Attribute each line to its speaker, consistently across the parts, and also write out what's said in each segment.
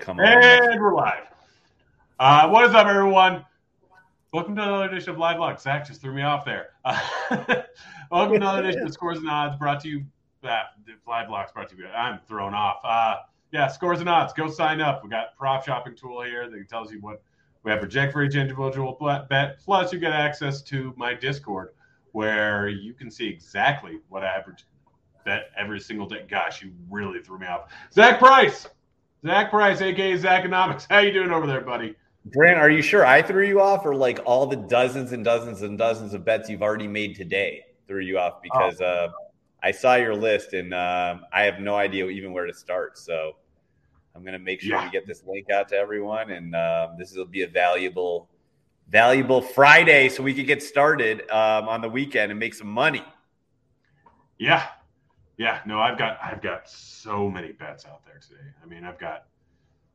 Speaker 1: come on.
Speaker 2: And we're live. Uh, what is up, everyone? Welcome to another edition of Live Locks. Zack just threw me off there. Uh, welcome to another edition of Scores and Odds brought to you. Uh, Live Locks brought to you. I'm thrown off. Uh, yeah, Scores and Odds. Go sign up. We got prop shopping tool here that tells you what we have project for each individual bet. Plus, you get access to my Discord where you can see exactly what I average bet every single day. Gosh, you really threw me off. Zack Price. Zack Price, aka Zackonomics. How you doing over there, buddy?
Speaker 1: Grant, are you sure I threw you off, or like all the dozens and dozens and dozens of bets you've already made today threw you off? Because oh. uh, I saw your list and uh, I have no idea even where to start. So I'm going to make sure yeah. we get this link out to everyone, and uh, this will be a valuable, valuable Friday, so we can get started um, on the weekend and make some money.
Speaker 2: Yeah, yeah, no, I've got I've got so many bets out there today. I mean, I've got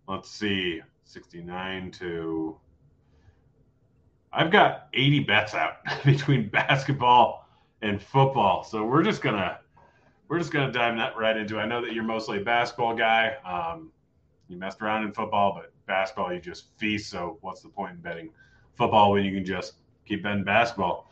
Speaker 2: let's see, 69 to I've got 80 bets out between basketball and football. So we're just gonna we're just gonna dive that right into. It. I know that you're mostly a basketball guy. Um, you messed around in football, but basketball you just feast. So what's the point in betting football when you can just keep betting basketball?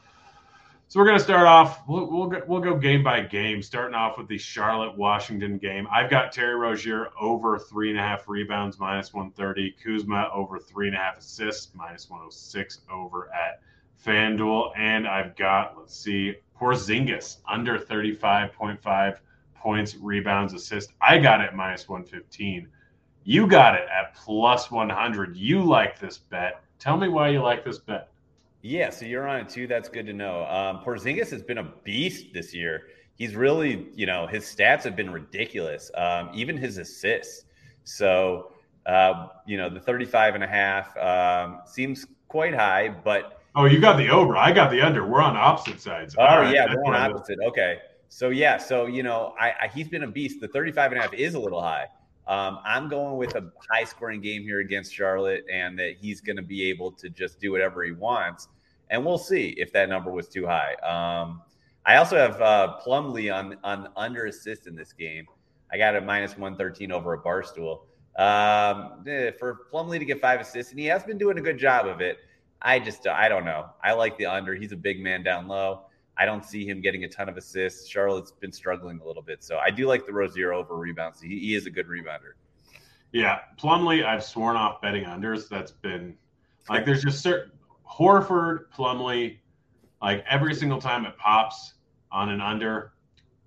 Speaker 2: So we're going to start off. We'll, we'll go, we'll go game by game, starting off with the Charlotte Washington game. I've got Terry Rozier over three and a half rebounds, minus 130. Kuzma over three and a half assists, minus 106 over at FanDuel. And I've got, let's see, Porzingis under 35.5 points, rebounds, assists. I got it minus 115. You got it at plus 100. You like this bet. Tell me why you like this bet.
Speaker 1: Yeah, so you're on it too. That's good to know. Um, Porzingis has been a beast this year. He's really, you know, his stats have been ridiculous. Um, even his assists. So, uh, you know, the 35 and a half um, seems quite high, but.
Speaker 2: Oh, you got the over. I got the under. We're on opposite sides.
Speaker 1: Oh, right, yeah, we're on opposite. Okay. So, yeah, so, you know, I, I, he's been a beast. The 35 and a half is a little high. Um, I'm going with a high scoring game here against Charlotte and that he's going to be able to just do whatever he wants. And we'll see if that number was too high. Um, I also have uh, Plumlee on, on under assist in this game. I got a minus 113 over a Barstool. Um, eh, for Plumlee to get five assists, and he has been doing a good job of it. I just, I don't know. I like the under. He's a big man down low. I don't see him getting a ton of assists. Charlotte's been struggling a little bit, so I do like the Rozier over rebounds. He, he is a good rebounder.
Speaker 2: Yeah, Plumlee, I've sworn off betting unders. That's been like there's just certain Horford, Plumlee, like every single time it pops on an under,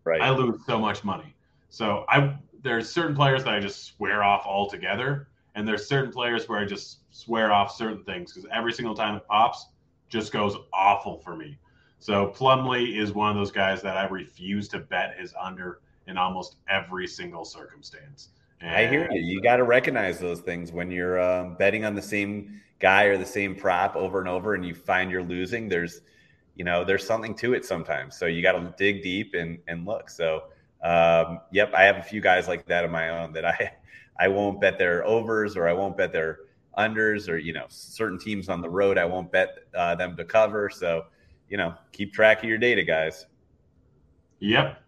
Speaker 2: right. I lose so much money. So I there's certain players that I just swear off altogether, and there's certain players where I just swear off certain things because every single time it pops, just goes awful for me. So Plumlee is one of those guys that I refuse to bet his under in almost every single circumstance.
Speaker 1: And I hear you. You got to recognize those things when you're um, betting on the same guy or the same prop over and over, and you find you're losing. There's, you know, there's something to it sometimes. So you got to dig deep and and look. So, um, yep, I have a few guys like that of my own that I I won't bet their overs or I won't bet their unders or you know certain teams on the road I won't bet uh, them to cover. So you know, keep track of your data, guys.
Speaker 2: Yep.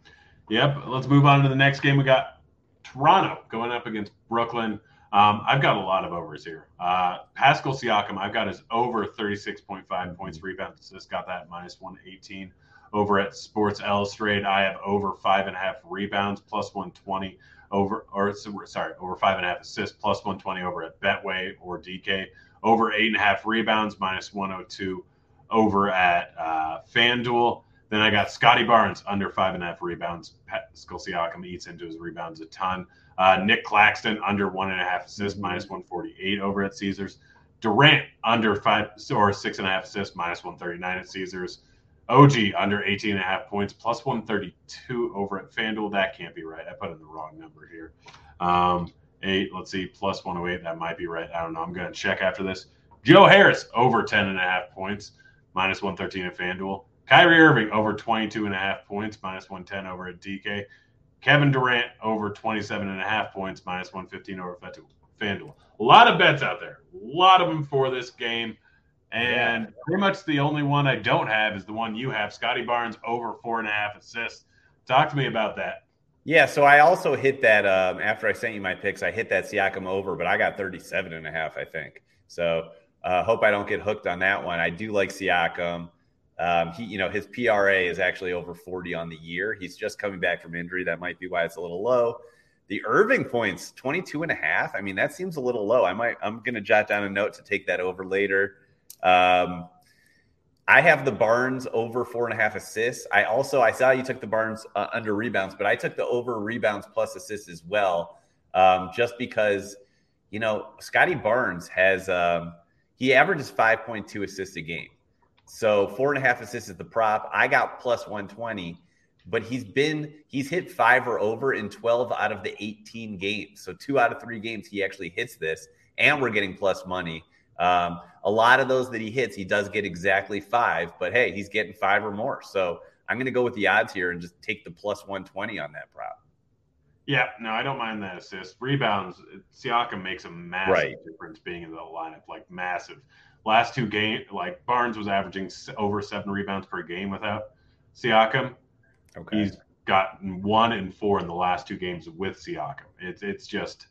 Speaker 2: Yep. Let's move on to the next game. We got Toronto going up against Brooklyn. Um, I've got a lot of overs here. Uh, Pascal Siakam, I've got his over 36.5 points, rebounds, assists, got that minus 118. Over at Sports Illustrated, I have over five and a half rebounds, plus 120 over, or sorry, over five and a half assists, plus 120 over at Betway or DK. Over eight and a half rebounds, minus 102 over at uh, FanDuel. Then I got Scottie Barnes under five and a half rebounds. Pascal Siakam eats into his rebounds a ton. Uh, Nic Claxton under one and a half assists, mm-hmm. minus 148 over at Caesars. Durant under five or six and a half assists, minus 139 at Caesars. OG under 18 and a half points, plus 132 over at FanDuel. That can't be right. I put in the wrong number here. Um, eight, let's see, plus 108. That might be right. I don't know. I'm going to check after this. Joe Harris over 10 and a half points, minus 113 at FanDuel. Kyrie Irving over 22 and a half points, minus 110 over at DK. Kevin Durant over 27 and a half points, minus 115 over FanDuel. A lot of bets out there, a lot of them for this game. And yeah. pretty much the only one I don't have is the one you have Scottie Barnes over four and a half assists. Talk to me about that.
Speaker 1: Yeah, so I also hit that um, after I sent you my picks. I hit that Siakam over, but I got 37 and a half, I think. So uh, hope I don't get hooked on that one. I do like Siakam. Um, he, you know, his PRA is actually over 40 on the year. He's just coming back from injury. That might be why it's a little low. The Irving points, 22 and a half. I mean, that seems a little low. I might, I'm going to jot down a note to take that over later. Um, I have the Barnes over four and a half assists. I also, I saw you took the Barnes uh, under rebounds, but I took the over rebounds plus assists as well, um, just because, you know, Scottie Barnes has, um, he averages 5.2 assists a game. So four and a half assists is the prop. I got plus 120 but he's been he's hit five or over in 12 out of the 18 games. So two out of three games he actually hits this, and we're getting plus money. Um, a lot of those that he hits, he does get exactly five, but hey, he's getting five or more. So I'm going to go with the odds here and just take the plus 120 on that prop.
Speaker 2: Yeah, no, I don't mind that assist. Rebounds, Siakam makes a massive right. difference being in the lineup, like massive. Last two game, like Barnes was averaging over seven rebounds per game without Siakam. Okay. He's gotten one and four in the last two games with Siakam. It's it's just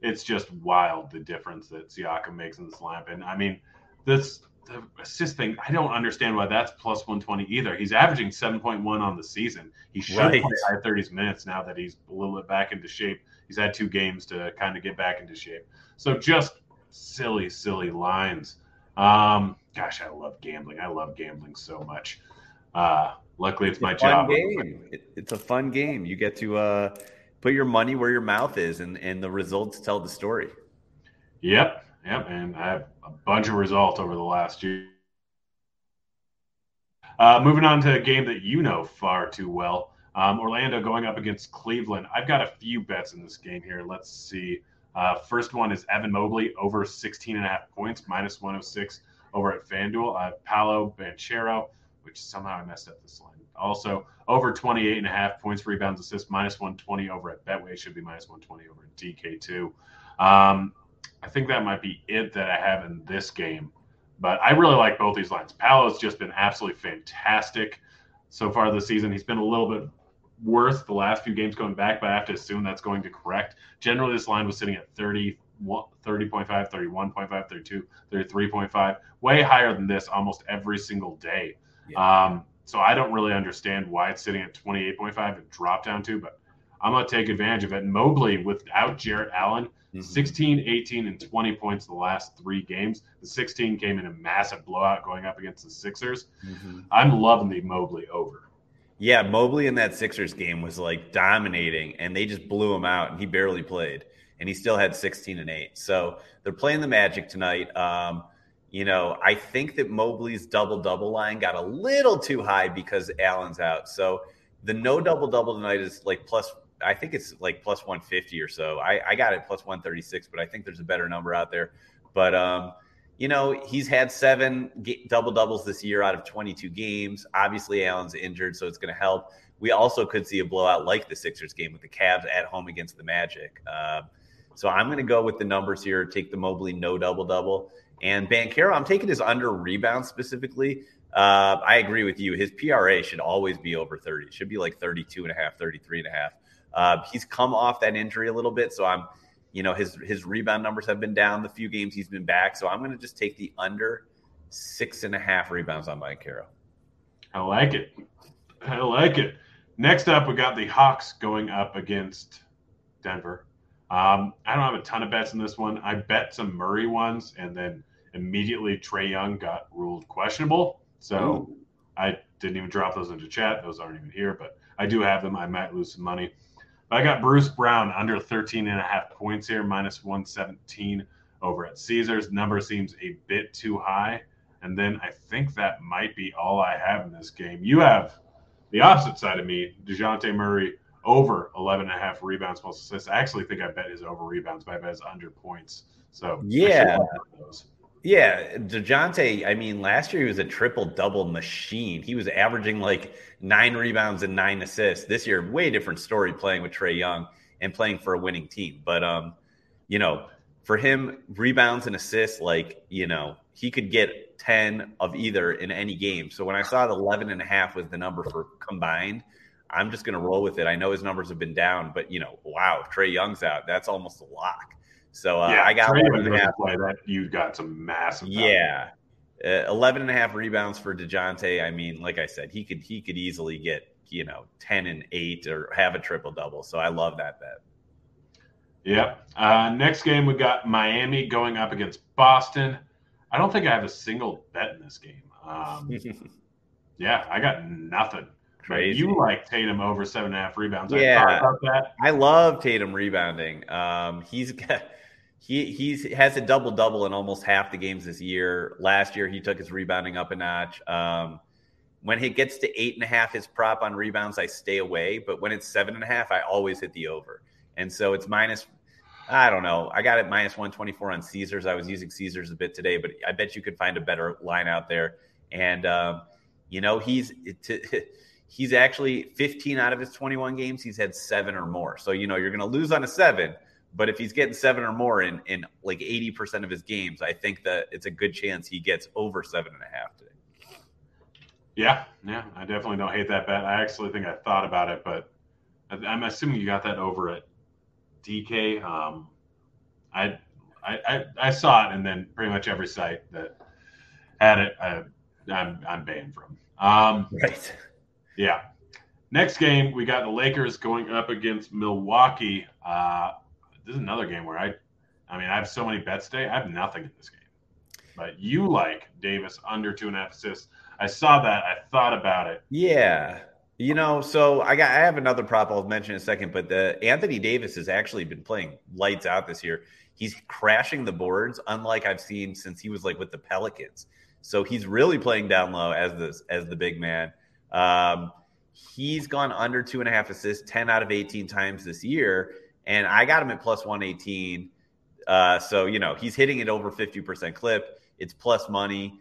Speaker 2: it's just wild the difference that Siakam makes in this lineup. And I mean, this the assist thing, I don't understand why that's plus 120 either. He's averaging 7.1 on the season. He should right. play high 30s minutes now that he's a little bit back into shape. He's had two games to kind of get back into shape. So just silly, silly lines. Um, gosh, I love gambling. I love gambling so much. Uh, luckily, it's, it's my job.
Speaker 1: Game. It's a fun game. You get to uh, put your money where your mouth is, and and the results tell the story.
Speaker 2: Yep, yep. And I have a bunch of results over the last year. Uh, moving on to a game that you know far too well. Um, Orlando going up against Cleveland. I've got a few bets in this game here. Let's see. Uh, first one is Evan Mobley over 16 and a half points, minus 106 over at FanDuel. I have Paolo Banchero which somehow I messed up this line. Also, over 28 and a half points, rebounds, assists, minus 120 over at Betway. Should be minus 120 over at DK2. Um, I think that might be it that I have in this game. But I really like both these lines. Paolo's just been absolutely fantastic so far this season. He's been a little bit worse the last few games going back, but I have to assume that's going to correct. Generally, this line was sitting at 30, 30.5, 31.5, 32, 33.5, way higher than this almost every single day. Yeah. Um, so I don't really understand why it's sitting at 28.5 and dropped down to, but I'm going to take advantage of it. And Mobley, without Jarrett Allen, mm-hmm. 16, 18, and 20 points the last three games. The 16 came in a massive blowout going up against the Sixers. Mm-hmm. I'm loving the Mobley over.
Speaker 1: Yeah, Mobley in that Sixers game was like dominating, and they just blew him out, and he barely played, and he still had 16 and 8. So they're playing the Magic tonight. Um, you know, I think that Mobley's double double line got a little too high because Allen's out. So the no double double tonight is like plus, I think it's like plus 150 or so. I, I got it plus 136, but I think there's a better number out there. But, um, you know, he's had seven double doubles this year out of 22 games. Obviously, Allen's injured, so it's going to help. We also could see a blowout like the Sixers game with the Cavs at home against the Magic. Uh, so I'm going to go with the numbers here, take the Mobley no double double. And Banchero, I'm taking his under rebound specifically. Uh, I agree with you. His PRA should always be over 30. It should be like 32 and a half, 33 and a half. Uh, he's come off that injury a little bit. So I'm, you know, his, his rebound numbers have been down the few games he's been back. So I'm going to just take the under six and a half rebounds on Banchero.
Speaker 2: I like it. I like it. Next up, we got the Hawks going up against Denver. Um, I don't have a ton of bets in this one. I bet some Murray ones and then immediately Trae Young got ruled questionable. So Ooh. I didn't even drop those into chat. Those aren't even here, but I do have them. I might lose some money. But I got Bruce Brown under 13 and a half points here, minus 117 over at Caesars. Number seems a bit too high. And then I think that might be all I have in this game. You have the opposite side of me, Dejounte Murray over 11 and a half rebounds plus assists. I actually think I bet his over rebounds, but I bet his under points. So
Speaker 1: yeah. Yeah, Dejounte, I mean, last year he was a triple double machine. He was averaging like nine rebounds and nine assists. This year, way different story playing with Trae Young and playing for a winning team. But um, you know, for him, rebounds and assists, like, you know, he could get 10 of either in any game. So when I saw the 11 and a half was the number for combined, I'm just going to roll with it. I know his numbers have been down, but you know, wow, Trae Young's out. That's almost a lock. So uh,
Speaker 2: yeah,
Speaker 1: I got
Speaker 2: Trae
Speaker 1: 11 and a half.
Speaker 2: play that you got some massive.
Speaker 1: Yeah. Uh, 11 and a half rebounds for Dejounte. I mean, like I said, he could he could easily get, you know, 10 and 8 or have a triple double. So I love that bet.
Speaker 2: Yep. Uh, next game, we got Miami going up against Boston. I don't think I have a single bet in this game. Um, yeah, I got nothing.
Speaker 1: Crazy.
Speaker 2: You like Tatum over seven and a half rebounds.
Speaker 1: Yeah.
Speaker 2: I thought about that.
Speaker 1: I love Tatum rebounding. Um, he's got, he he's has a double double in almost half the games this year. Last year he took his rebounding up a notch. Um, when he gets to eight and a half, his prop on rebounds, I stay away. But when it's seven and a half, I always hit the over. And so it's minus. I don't know. I got it minus one twenty four on Caesars. I was using Caesars a bit today, but I bet you could find a better line out there. And um, you know he's. He's actually 15 out of his 21 games he's had seven or more so you know you're going to lose on a seven but if he's getting seven or more in in like 80% of his games i think that it's a good chance he gets over seven and a half today
Speaker 2: Yeah, yeah, I definitely don't hate that bet. I actually think I thought about it, but I'm assuming you got that over at DK. Um, I, I, I, I saw it, and then pretty much every site that had it, I, I'm, I'm banned from. Um,
Speaker 1: right
Speaker 2: yeah. Next game, we got the Lakers going up against Milwaukee. Uh, this is another game where I, I mean, I have so many bets today. I have nothing in this game. But you like Davis under two and a half assists. I saw that. I thought about it.
Speaker 1: yeah you know so i got i have another prop i'll mention in a second but the anthony davis has actually been playing lights out this year he's crashing the boards unlike i've seen since he was like with the pelicans so he's really playing down low as the as the big man um, he's gone under two and a half assists 10 out of 18 times this year and i got him at plus 118 uh, so you know he's hitting it over 50% clip it's plus money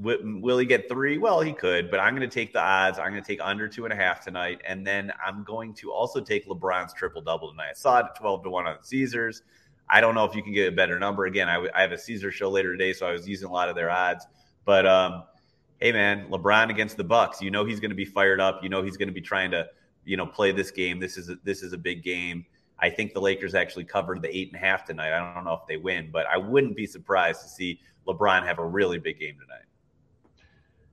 Speaker 1: Will, will he get three? Well, he could, but I'm going to take the odds. I'm going to take under two and a half tonight, and then I'm going to also take LeBron's triple double tonight. I saw it at 12 to one on Caesars. I don't know if you can get a better number. Again, I, I have a Caesar show later today, so I was using a lot of their odds. But um, hey, man, LeBron against the Bucks. You know he's going to be fired up. You know he's going to be trying to you know play this game. This is a, this is a big game. I think the Lakers actually covered the eight and a half tonight. I don't know if they win, but I wouldn't be surprised to see LeBron have a really big game tonight.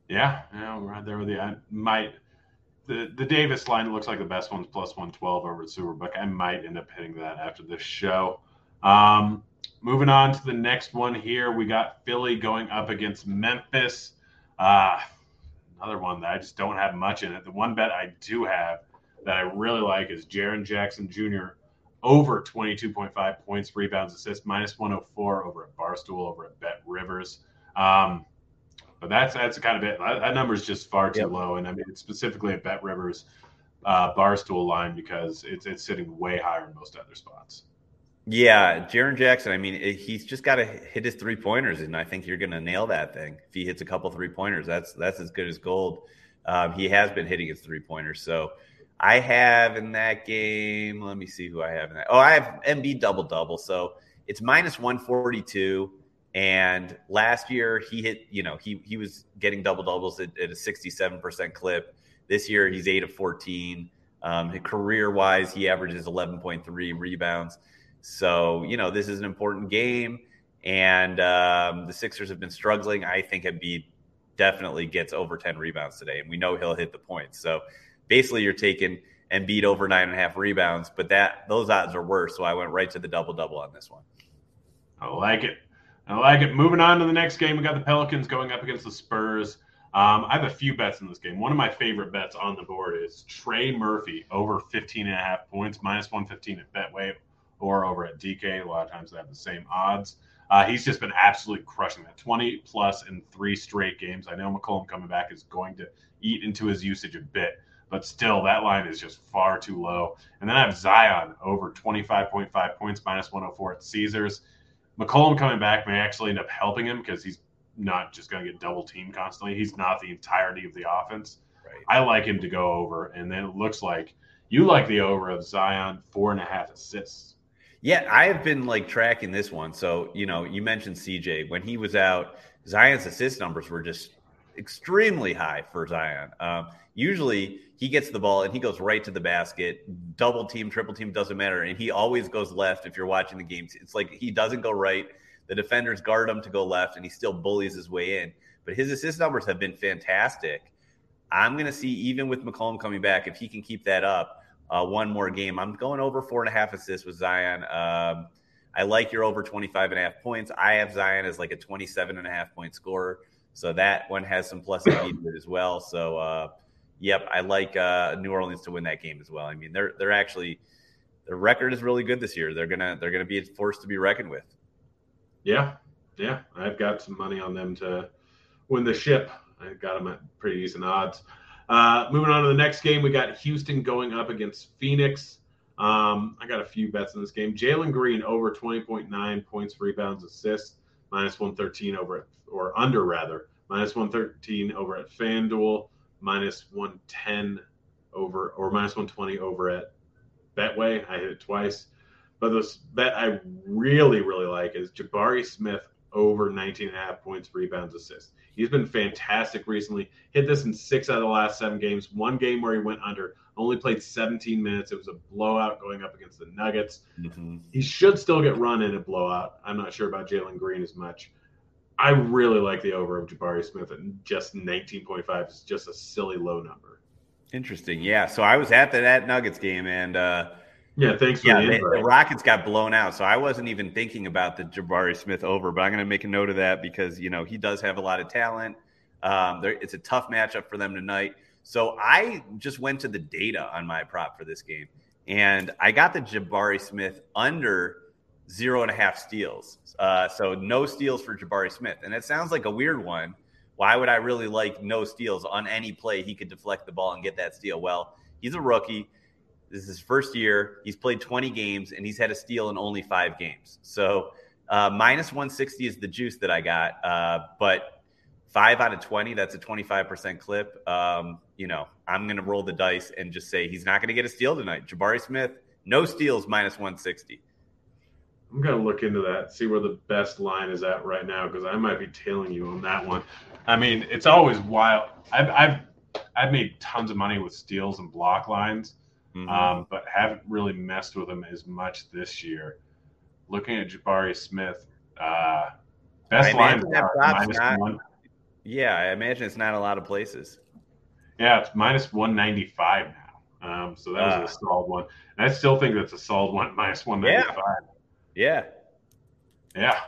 Speaker 2: Yeah, yeah, right there with you. I might the the Davis line looks like the best one's plus one twelve over at Superbook. I might end up hitting that after this show. Um, moving on to the next one here, we got Philly going up against Memphis. Uh, another one that I just don't have much in it. The one bet I do have that I really like is Jaren Jackson Jr. over 22.5 points, rebounds, assists, minus 104 over at Barstool, over at Bet Rivers. Um, but that's that's kind of it. That, that number is just far too
Speaker 1: Yep.
Speaker 2: low, and I mean it's specifically a Bet Rivers uh, Barstool line because it's it's sitting way higher in most other spots.
Speaker 1: Yeah, Jaren Jackson. I mean, it- he's just got to hit his three pointers, and I think you're going to nail that thing. If he hits a couple three pointers, that's that's as good as gold. Um, he has been hitting his three pointers. So I have in that game. Let me see who I have in that. Oh, I have Embiid double double. So it's minus one forty two. And last year he hit. You know, he he was getting double doubles at, at a sixty seven percent clip. This year he's eight of fourteen. Um, career wise, he averages eleven point three rebounds. So, you know, this is an important game, and um, the Sixers have been struggling. I think Embiid definitely gets over 10 rebounds today, and we know he'll hit the points. So basically, you're taking Embiid over nine and a half rebounds, but that those odds are worse. So I went right to the double double on this one.
Speaker 2: I like it. I like it. Moving on to the next game, we got the Pelicans going up against the Spurs. Um, I have a few bets in this game. One of my favorite bets on the board is Trey Murphy over 15 and a half points, minus 115 at Betway or over at DK. A lot of times they have the same odds. Uh, he's just been absolutely crushing that 20 plus in three straight games. I know McCollum coming back is going to eat into his usage a bit, but still, that line is just far too low. And then I have Zion over 25.5 points, minus 104 at Caesars. McCollum coming back may actually end up helping him because he's not just going to get double teamed constantly. He's not the entirety of the offense.
Speaker 1: Right.
Speaker 2: I like him to go over, and then it looks like you like the over of Zion four and a half assists.
Speaker 1: Yeah, I have been like tracking this one. So, you know, you mentioned CJ. When he was out, Zion's assist numbers were just extremely high for Zion. Um, usually he gets the ball and he goes right to the basket. Double team, triple team doesn't matter, and he always goes left. If you're watching the games, it's like he doesn't go right. The defenders guard him to go left, and he still bullies his way in. But his assist numbers have been fantastic. I'm going to see even with McCollum coming back, if he can keep that up uh, one more game, I'm going over four and a half assists with Zion. Um, I like your over 25 and a half points. I have Zion as like a 27 and a half point scorer. So that one has some plus to as well. So, uh, yep, I like uh, New Orleans to win that game as well. I mean, they're they're actually their record is really good this year. They're gonna they're gonna be a force to be reckoned with.
Speaker 2: Yeah, yeah, I've got some money on them to win the ship. I got them at pretty decent odds. Uh, moving on to the next game, we got Houston going up against Phoenix. Um, I got a few bets in this game. Jalen Green over 20.9 points, rebounds, assists, minus 113 over at, or under rather, minus 113 over at FanDuel, minus 110 over, or minus 120 over at Betway. I hit it twice. But this bet I really, really like is Jabari Smith over 19 and a half points, rebounds, assists. He's been fantastic recently. Hit this in six out of the last seven games. One game where he went under, only played 17 minutes. It was a blowout going up against the Nuggets. Mm-hmm. He should still get run in a blowout. I'm not sure about Jalen Green as much. I really like the over of Jabari Smith and just 19.5 is just a silly low number.
Speaker 1: Interesting. Yeah. So I was at the, that Nuggets game and, uh,
Speaker 2: yeah, thanks.
Speaker 1: yeah, the, the, Rockets got blown out, so I wasn't even thinking about the Jabari Smith over, but I'm going to make a note of that because you know he does have a lot of talent. Um, it's a tough matchup for them tonight. So I just went to the data on my prop for this game, and I got the Jabari Smith under zero and a half steals. Uh, so no steals for Jabari Smith, and it sounds like a weird one. Why would I really like no steals on any play? He could deflect the ball and get that steal. Well, he's a rookie. This is his first year. He's played 20 games and he's had a steal in only five games. So uh, minus 160 is the juice that I got. Uh, but five out of 20, that's a 25% clip. Um, you know, I'm going to roll the dice and just say he's not going to get a steal tonight. Jabari Smith, no steals, minus 160.
Speaker 2: I'm going to look into that, see where the best line is at right now, because I might be tailing you on that one. I mean, it's always wild. I've, I've, I've made tons of money with steals and block lines mm-hmm. um, but haven't really messed with them as much this year. Looking at Jabari Smith, uh, best line minus
Speaker 1: not, one. Yeah, I imagine it's not a lot of places.
Speaker 2: Yeah, it's minus one ninety five now. Um, so that uh, was a uh. solid one. And I still think that's a solid one, minus one ninety five.
Speaker 1: Yeah.
Speaker 2: Yeah. Yeah.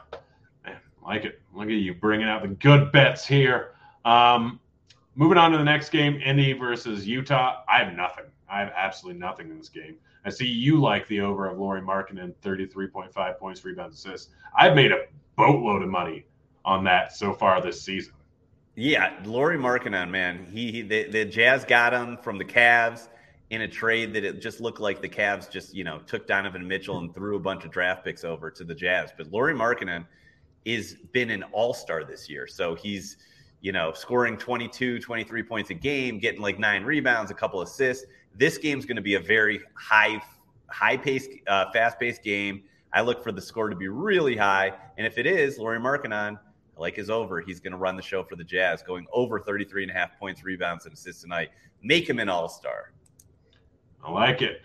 Speaker 2: Man, like it. Look at you bringing out the good bets here. Um, moving on to the next game, Indy versus Utah. I have nothing. I have absolutely nothing in this game. I see you like the over of Lauri Markkanen, 33.5 points, rebounds, assists. I've made a boatload of money on that so far this season.
Speaker 1: Yeah, Lauri Markkanen, man, he, he the, the Jazz got him from the Cavs in a trade that it just looked like the Cavs just you know took Donovan Mitchell and threw a bunch of draft picks over to the Jazz. But Lauri Markkanen is been an all star this year, so he's you know scoring 22, 23 points a game, getting like nine rebounds, a couple assists this game's going to be a very high, high paced, uh, fast paced game. I look for the score to be really high. And if it is, Lauri Markkanen, like is over. He's going to run the show for the Jazz, going over 33 and a half points, rebounds, and assists tonight. Make him an all star.
Speaker 2: I like it.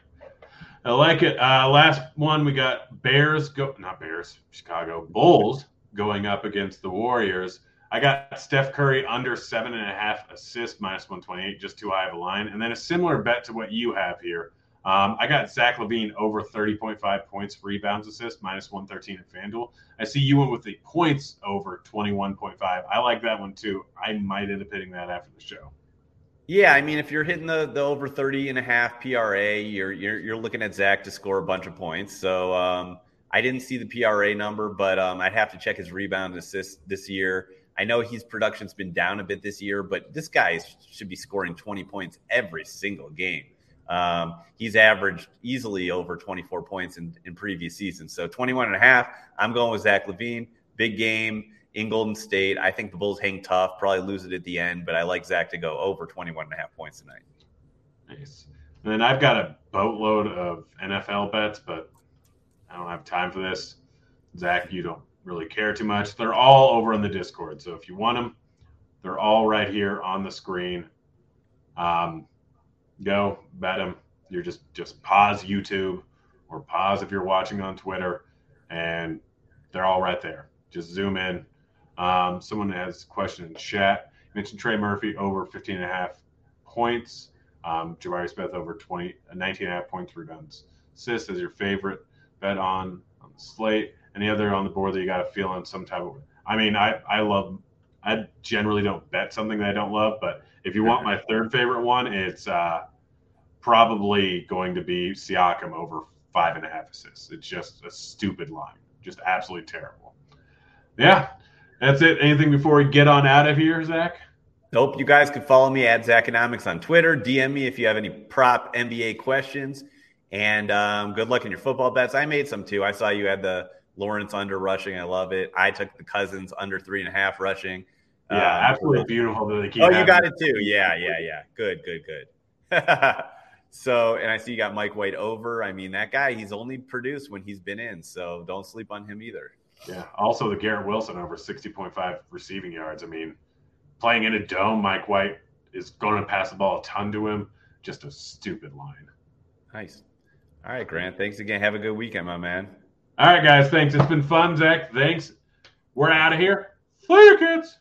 Speaker 2: I like it. Uh, last one, we got Bears go, not Bears, Chicago Bulls going up against the Warriors. I got Steph Curry under seven and a half assists, minus 128, just too high of a line. And then a similar bet to what you have here. Um, I got Zach LaVine over 30.5 points, rebounds, assists, minus 113 at FanDuel. I see you went with the points over 21.5. I like that one too. I might end up hitting that after the show.
Speaker 1: Yeah, I mean, if you're hitting the, the over 30 and a half PRA, you're, you're, you're looking at Zach to score a bunch of points. So um, I didn't see the PRA number, but um, I'd have to check his rebound assist this year. I know his production's been down a bit this year, but this guy should be scoring 20 points every single game. Um, he's averaged easily over 24 points in, in previous seasons. So 21 and a half, I'm going with Zach LaVine. Big game in Golden State. I think the Bulls hang tough, probably lose it at the end, but I like Zach to go over 21 and a half points tonight.
Speaker 2: Nice. And then I've got a boatload of NFL bets, but I don't have time for this. Zack, you don't really care too much. They're all over in the Discord. So if you want them, they're all right here on the screen. Um, go bet him. You're just just pause YouTube or pause if you're watching on Twitter, and they're all right there. Just zoom in. Um, someone has a question in chat. Mentioned Trey Murphy over 15 and a half points. Um, Jabari Smith over 20, 19 and a half points, rebounds, assists as your favorite bet on on the slate. Any other on the board that you got a feel on some type of? I mean, I I love. I generally don't bet something that I don't love, but if you want my third favorite one, it's uh, probably going to be Siakam over five and a half assists. It's just a stupid line, just absolutely terrible. Yeah, that's it. Anything before we get on out of here, Zack?
Speaker 1: Nope. You guys can follow me at Zackonomics on Twitter. DM me if you have any prop NBA questions. And um, good luck in your football bets. I made some too. I saw you had the Lawrence under rushing. I love it. I took the Cousins under three and a half rushing.
Speaker 2: Yeah, um, absolutely beautiful that they keep.
Speaker 1: Oh, you got it too. Yeah, yeah, yeah. Good, good, good. so, and I see you got Mike White over. I mean, that guy, he's only produced when he's been in. So don't sleep on him either.
Speaker 2: Yeah. Also, the Garrett Wilson over 60.5 receiving yards. I mean, playing in a dome, Mike White is going to pass the ball a ton to him. Just a stupid line.
Speaker 1: Nice. All right, Grant. Thanks again. Have a good weekend, my man.
Speaker 2: All right, guys. Thanks. It's been fun, Zack. Thanks. We're out of here. See you, kids.